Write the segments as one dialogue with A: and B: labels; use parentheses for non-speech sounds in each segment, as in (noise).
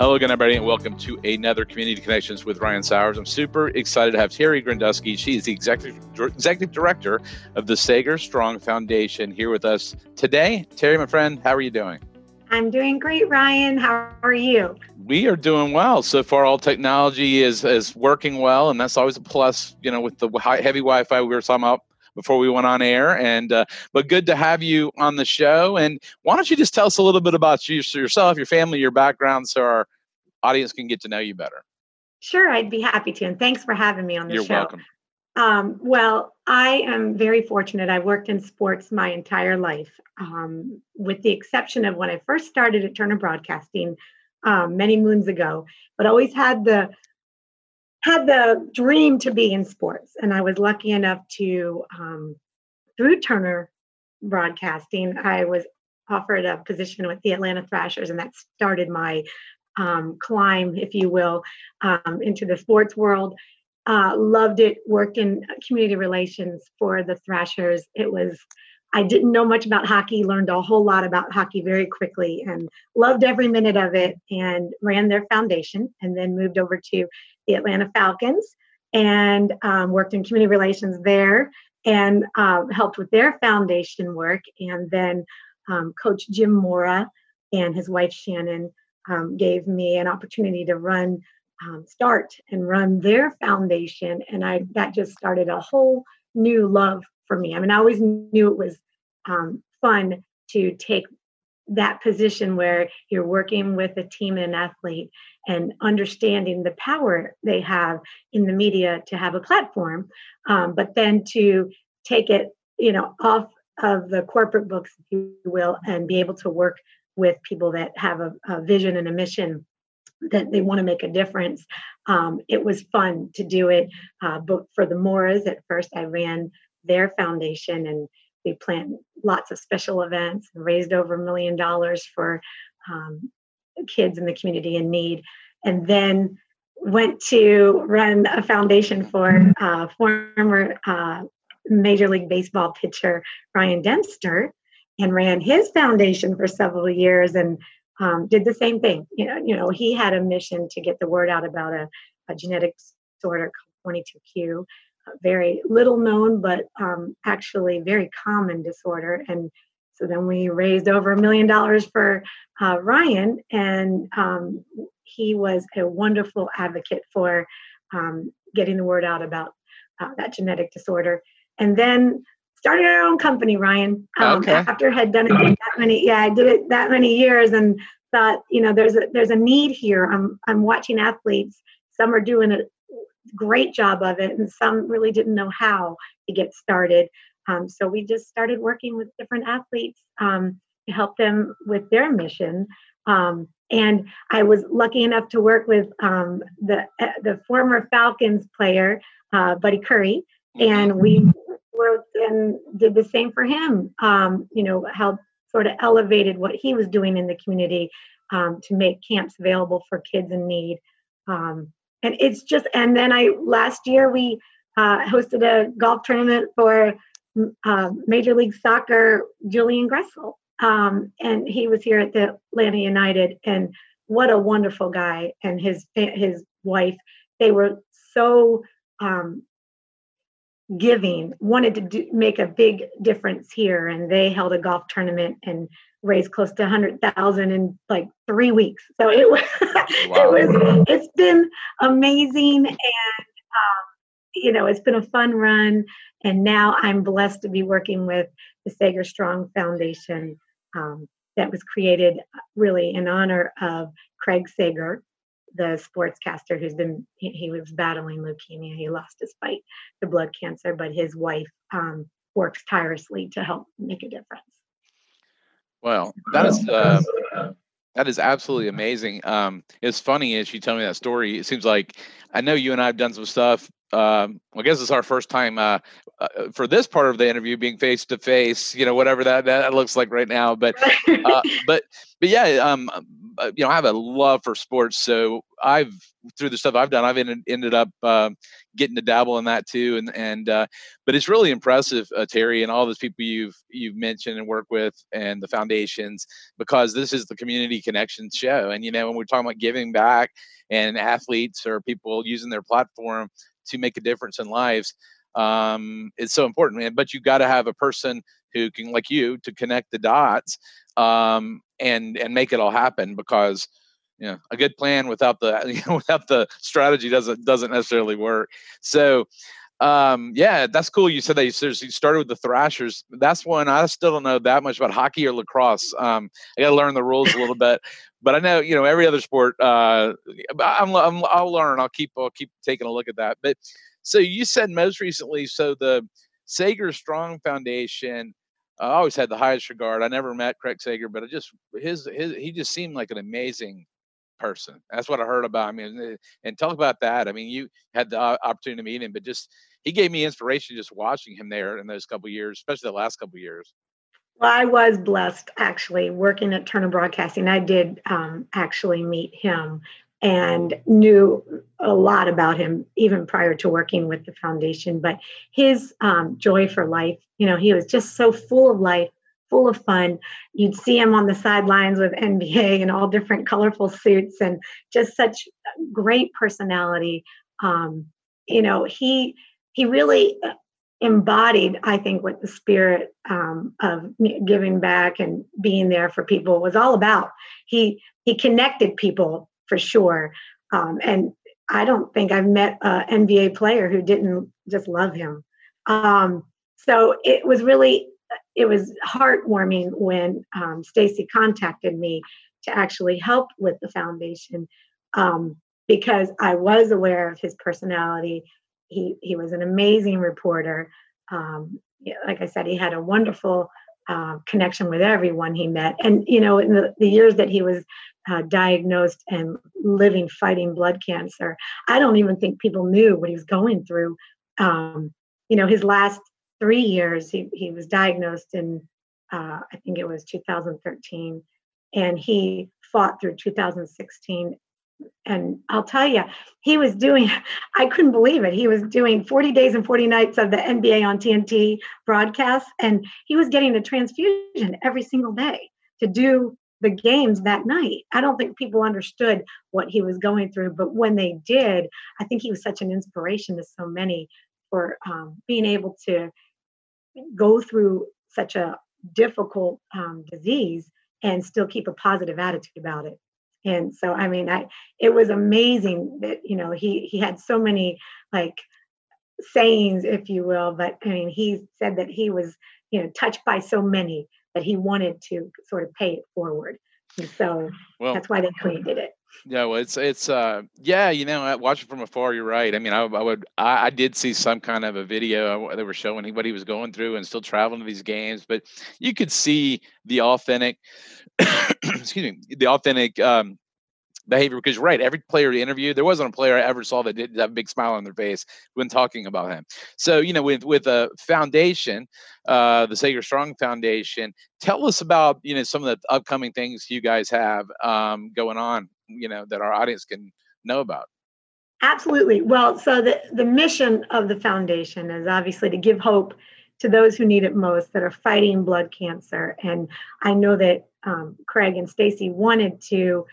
A: Hello again, everybody, and welcome to another Community Connections with Ryan Sowers. I'm super excited to have Terry Grandusky. She is the executive, executive director of the Sager Strong Foundation here with us today. Terry, my friend, how are you doing?
B: I'm doing great, Ryan. How are you?
A: We are doing well. So far, all technology is is working well, and that's always a plus. You know, with the high, heavy Wi-Fi we were talking about before we went on air. And uh, but good to have you on the show. And why don't you just tell us a little bit about you, yourself, your family, your background, so our audience can get to know you better.
B: Sure, I'd be happy to. And thanks for having me on the
A: You're
B: show.
A: welcome.
B: Um, well, I am very fortunate. I've worked in sports my entire life, um, with the exception of when I first started at Turner Broadcasting um, many moons ago. But always had the had the dream to be in sports, and I was lucky enough to um, through Turner Broadcasting, I was offered a position with the Atlanta Thrashers, and that started my um, climb, if you will, um, into the sports world. Uh, loved it. Worked in community relations for the Thrashers. It was. I didn't know much about hockey. Learned a whole lot about hockey very quickly, and loved every minute of it. And ran their foundation, and then moved over to the Atlanta Falcons and um, worked in community relations there, and uh, helped with their foundation work. And then um, Coach Jim Mora and his wife Shannon um, gave me an opportunity to run um, start and run their foundation and i that just started a whole new love for me i mean i always knew it was um, fun to take that position where you're working with a team and an athlete and understanding the power they have in the media to have a platform um, but then to take it you know off of the corporate books if you will and be able to work with people that have a, a vision and a mission that they want to make a difference. Um, it was fun to do it. Uh, but for the Moras, at first I ran their foundation and we planned lots of special events and raised over a million dollars for um, kids in the community in need. And then went to run a foundation for uh, former uh, Major League Baseball pitcher Ryan Dempster and ran his foundation for several years and um, did the same thing. You know, you know, he had a mission to get the word out about a, a genetic disorder called 22q, very little known, but um, actually very common disorder. And so then we raised over a million dollars for uh, Ryan, and um, he was a wonderful advocate for um, getting the word out about uh, that genetic disorder. And then started our own company, Ryan. Um, okay. After had done it that many, yeah, I did it that many years, and thought, you know, there's a there's a need here. I'm I'm watching athletes. Some are doing a great job of it, and some really didn't know how to get started. Um, so we just started working with different athletes um, to help them with their mission. Um, and I was lucky enough to work with um, the the former Falcons player, uh, Buddy Curry, and we worked and did the same for him. Um, you know, helped sort of elevated what he was doing in the community um, to make camps available for kids in need. Um, and it's just, and then I last year we uh, hosted a golf tournament for uh, Major League Soccer Julian Gressel, um, and he was here at the Atlanta United, and what a wonderful guy and his his wife. They were so um, giving wanted to do, make a big difference here and they held a golf tournament and raised close to 100,000 in like 3 weeks so it was (laughs) wow. it was it's been amazing and um, you know it's been a fun run and now I'm blessed to be working with the Sager Strong Foundation um, that was created really in honor of Craig Sager the sportscaster who's been he, he, was battling leukemia. He lost his fight to blood cancer, but his wife um, works tirelessly to help make a difference.
A: Well, that is uh, that is absolutely amazing. Um, it's funny as you tell me that story. It seems like I know you and I have done some stuff um, I guess it's our first time uh, uh, for this part of the interview being face to face. You know, whatever that that looks like right now. But uh, (laughs) but but yeah, um, uh, you know, I have a love for sports, so I've through the stuff I've done, I've ended, ended up uh, getting to dabble in that too. And and uh, but it's really impressive, uh, Terry, and all those people you've you've mentioned and work with, and the foundations, because this is the community connections show. And you know, when we're talking about giving back and athletes or people using their platform to make a difference in lives, um, it's so important. But you got to have a person who can, like you, to connect the dots um, and and make it all happen because you know a good plan without the (laughs) without the strategy doesn't doesn't necessarily work so um yeah that's cool. You said that you started with the thrashers. That's one i still don't know that much about hockey or lacrosse. Um i gotta learn the rules a little bit. But i know you know every other sport uh I'm, I'm i'll learn. I'll keep i'll keep taking a look at that. But so you said most recently so the sager strong foundation I always had the highest regard. I never met Craig Sager, but I just his his he just seemed like an amazing person. That's what I heard about. I mean, eh, and talk about that. I mean, you had the opportunity to meet him, but just he gave me inspiration just watching him there in those couple years, especially the last couple years.
B: Well, I was blessed actually working at Turner Broadcasting. I did um, actually meet him and knew a lot about him even prior to working with the foundation. But his um, joy for life, you know, he was just so full of life, full of fun. You'd see him on the sidelines with NBA (laughs) and all different colorful suits and just such great personality. Um, you know, he he really uh, embodied, I think, what the spirit um, of giving back and being there for people was all about. He he connected people for sure, um, and I don't think I've met an NBA player who didn't just love him. Um, so it was really it was heartwarming when um, Stacy contacted me to actually help with the foundation um, because I was aware of his personality. He he was an amazing reporter. Um, like I said, he had a wonderful uh, connection with everyone he met. And you know, in the, the years that he was uh, diagnosed and living fighting blood cancer, I don't even think people knew what he was going through. Um, you know, his last three years. He, he was diagnosed in, uh, I think it was 2013, and he fought through 2016. And I'll tell you, he was doing, (laughs) I couldn't believe it. He was doing 40 days and 40 nights of the NBA on TNT broadcasts, and he was getting a transfusion every single day to do the games that night. I don't think people understood what he was going through, but when they did, I think he was such an inspiration to so many for um, being able to go through such a difficult um, disease and still keep a positive attitude about it. And so i mean i it was amazing that you know he he had so many like sayings if you will but i mean he said that he was you know touched by so many that he wanted to sort of pay it forward. And so well, that's why they created it
A: yeah, well, it's it's uh yeah, you know, watching from afar, you're right. I mean, I, I would I, I, did see some kind of a video they were showing what he was going through and still traveling to these games, but you could see the authentic, (coughs) excuse me, the authentic um, behavior because you're right. Every player he interviewed, there wasn't a player I ever saw that did have a big smile on their face when talking about him. So, you know, with with a foundation, uh, the Sager Strong Foundation, tell us about you know some of the upcoming things you guys have um, going on. You know that our audience can know about.
B: Absolutely. Well, so the the mission of the foundation is obviously to give hope to those who need it most that are fighting blood cancer. And I know that um, Craig and Stacy wanted to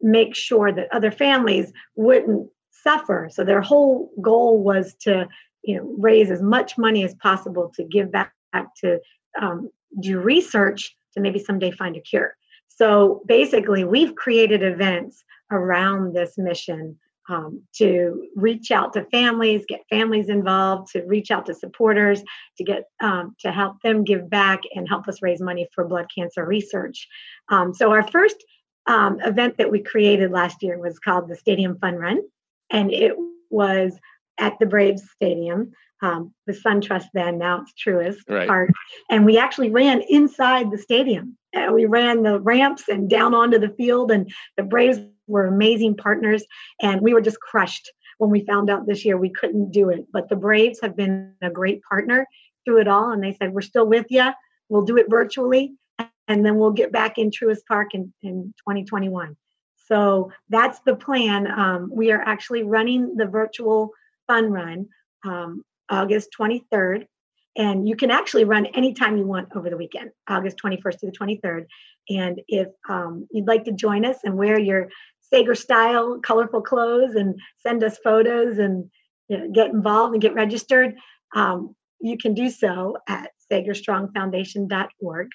B: make sure that other families wouldn't suffer. So their whole goal was to, you know, raise as much money as possible to give back, back to um, do research to maybe someday find a cure. So basically, we've created events around this mission um, to reach out to families, get families involved, to reach out to supporters, to get um, to help them give back and help us raise money for blood cancer research. Um, so our first um, event that we created last year was called the Stadium Fun Run, and it was at the Braves Stadium, um, the SunTrust then, now it's Truist right. Park, and we actually ran inside the stadium. And we ran the ramps and down onto the field, and the Braves were amazing partners, and we were just crushed when we found out this year we couldn't do it. But the Braves have been a great partner through it all. And they said, We're still with you. We'll do it virtually. And then we'll get back in Truist Park in, in 2021. So that's the plan. Um, we are actually running the virtual fun run um, August 23rd. And you can actually run anytime you want over the weekend, August 21st to the 23rd. And if um, you'd like to join us and wear your Sager style, colorful clothes and send us photos and you know, get involved and get registered, um, you can do so at sagerstrongfoundation.org.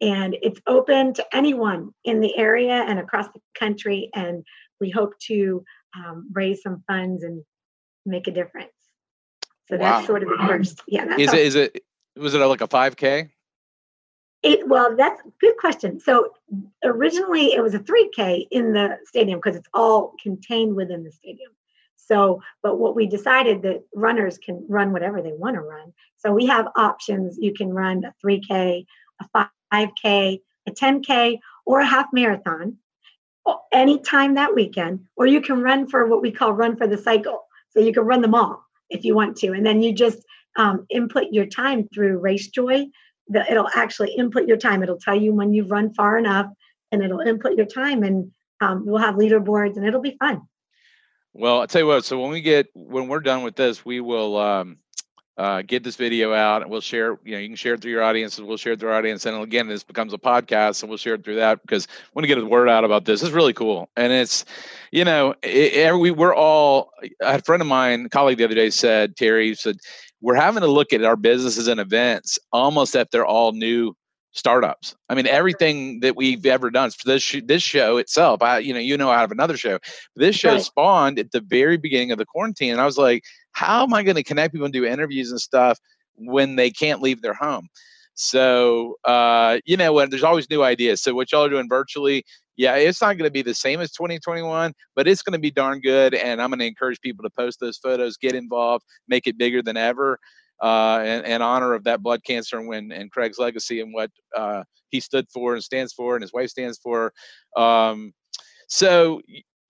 B: And it's open to anyone in the area and across the country. And we hope to um, raise some funds and make a difference. So wow. that's sort of the first. Yeah.
A: is it, is it, was it like a 5K?
B: It, well, that's a good question. So originally it was a 3K in the stadium because it's all contained within the stadium. So, but what we decided that runners can run whatever they want to run. So we have options. You can run a 3K, a 5K, a 10K, or a half marathon anytime that weekend, or you can run for what we call run for the cycle. So you can run them all if you want to. And then you just um, input your time through RaceJoy. The, it'll actually input your time. It'll tell you when you've run far enough and it'll input your time and um, we'll have leaderboards and it'll be fun.
A: Well, I'll tell you what. So when we get when we're done with this, we will um, uh, get this video out and we'll share. You know, you can share it through your audience, and we'll share it through our audience. And again, this becomes a podcast, and we'll share it through that because I want to get the word out about this. It's really cool, and it's you know, it, we we're all. A friend of mine, colleague the other day said, Terry said, we're having to look at our businesses and events almost if they're all new startups. I mean, everything that we've ever done for this sh- this show itself. I, you know, you know, I have another show. This show right. spawned at the very beginning of the quarantine, and I was like, how am I going to connect people and do interviews and stuff when they can't leave their home? So, uh, you know, there's always new ideas. So, what y'all are doing virtually, yeah, it's not going to be the same as 2021, but it's going to be darn good. And I'm going to encourage people to post those photos, get involved, make it bigger than ever uh, in, in, honor of that blood cancer and and Craig's legacy and what uh, he stood for and stands for and his wife stands for. Um, so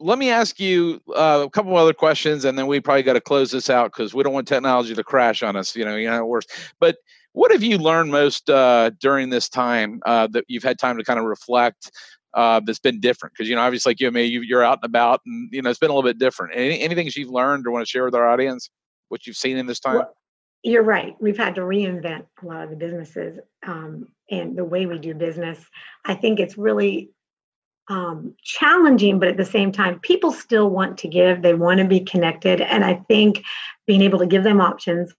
A: let me ask you uh, a couple other questions, and then we probably got to close this out because we don't want technology to crash on us. You know, you know, worse. But what have you learned most uh, during this time uh, that you've had time to kind of reflect? Uh, that's been different because you know obviously like you and me you, are out and about and you know it's been a little bit different Any, anything you've learned or want to share with our audience what you've seen in this time well,
B: you're right. We've had to reinvent a lot of the businesses um, and the way we do business. I think it's really um, challenging, but at the same time, people still want to give. They want to be connected. And I think being able to give them options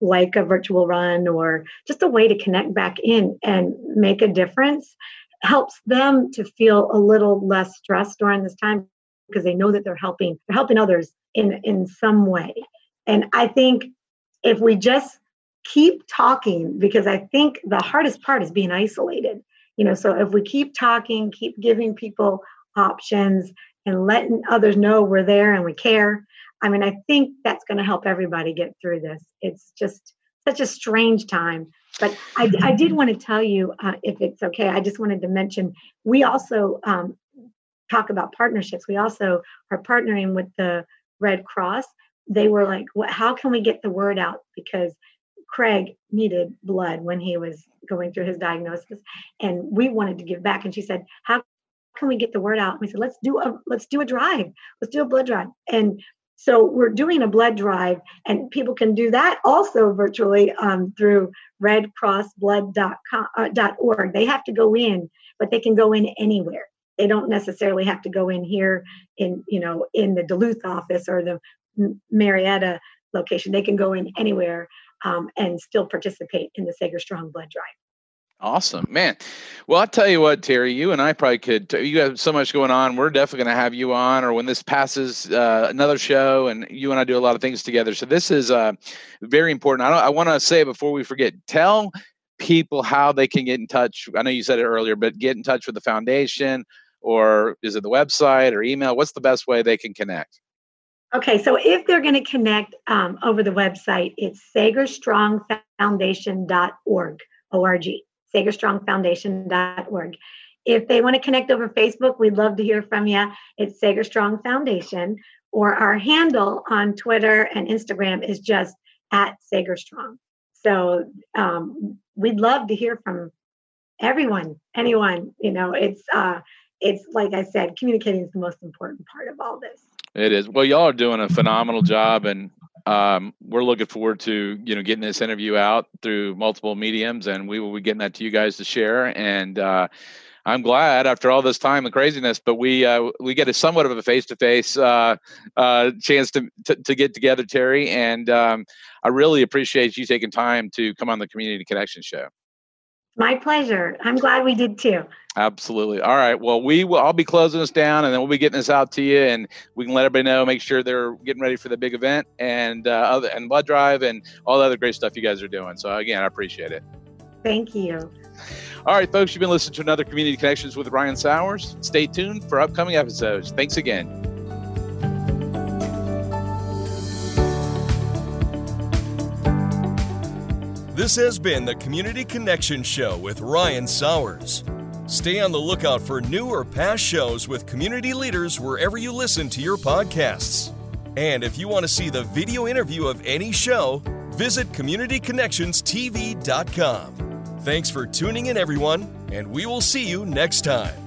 B: like a virtual run or just a way to connect back in and make a difference helps them to feel a little less stressed during this time because they know that they're helping they're helping others in in some way and i think if we just keep talking, because I think the hardest part is being isolated. You know, so if we keep talking, keep giving people options and letting others know we're there and we care, I mean, I think that's going to help everybody get through this. It's just such a strange time. But I, I did want to tell you, uh, if it's okay, I just wanted to mention we also um, talk about partnerships. We also are partnering with the Red Cross they were like, how can we get the word out? Because Craig needed blood when he was going through his diagnosis, and we wanted to give back. And she said, how can we get the word out? And we said, let's do a let's do a drive. Let's do a blood drive. And so we're doing a blood drive, and people can do that also virtually um, through redcrossblood.org. Uh, they have to go in, but they can go in anywhere. They don't necessarily have to go in here in you know in the Duluth office or the Marietta location. They can go in anywhere um, and still participate in the Sager Strong Blood Drive.
A: Awesome, man. Well, I'll tell you what, Terry, you and I probably could. You have so much going on. We're definitely going to have you on, or when this passes, uh, another show, and you and I do a lot of things together. So this is uh, very important. I, I want to say before we forget, tell people how they can get in touch. I know you said it earlier, but get in touch with the foundation, or is it the website or email? What's the best way they can connect?
B: Okay, so if they're going to connect um, over the website, it's sagerstrongfoundation.org, O-R-G, sagerstrongfoundation.org. If they want to connect over Facebook, we'd love to hear from you. It's Sager Strong Foundation. or our handle on Twitter and Instagram is just at Sager Strong. So um, we'd love to hear from everyone, anyone. You know, it's uh, it's like I said, communicating is the most important part of all this.
A: It is. Well, y'all are doing a phenomenal job, and um, we're looking forward to you know getting this interview out through multiple mediums, and we will be getting that to you guys to share. And uh, I'm glad after all this time and craziness, but we uh, we get a somewhat of a face to face chance to, to, to get together, Terry. And um, I really appreciate you taking time to come on the Community Connection Show.
B: My pleasure. I'm glad we did too.
A: Absolutely. All right. Well, we will. I'll be closing this down, and then we'll be getting this out to you, and we can let everybody know. Make sure they're getting ready for the big event and uh, other and blood drive and all the other great stuff you guys are doing. So again, I appreciate it.
B: Thank you.
A: All right, folks. You've been listening to another Community Connections with Ryan Sowers. Stay tuned for upcoming episodes. Thanks again.
C: This has been the Community Connection Show with Ryan Sowers. Stay on the lookout for new or past shows with community leaders wherever you listen to your podcasts. And if you want to see the video interview of any show, visit CommunityConnectionsTV.com. Thanks for tuning in, everyone, and we will see you next time.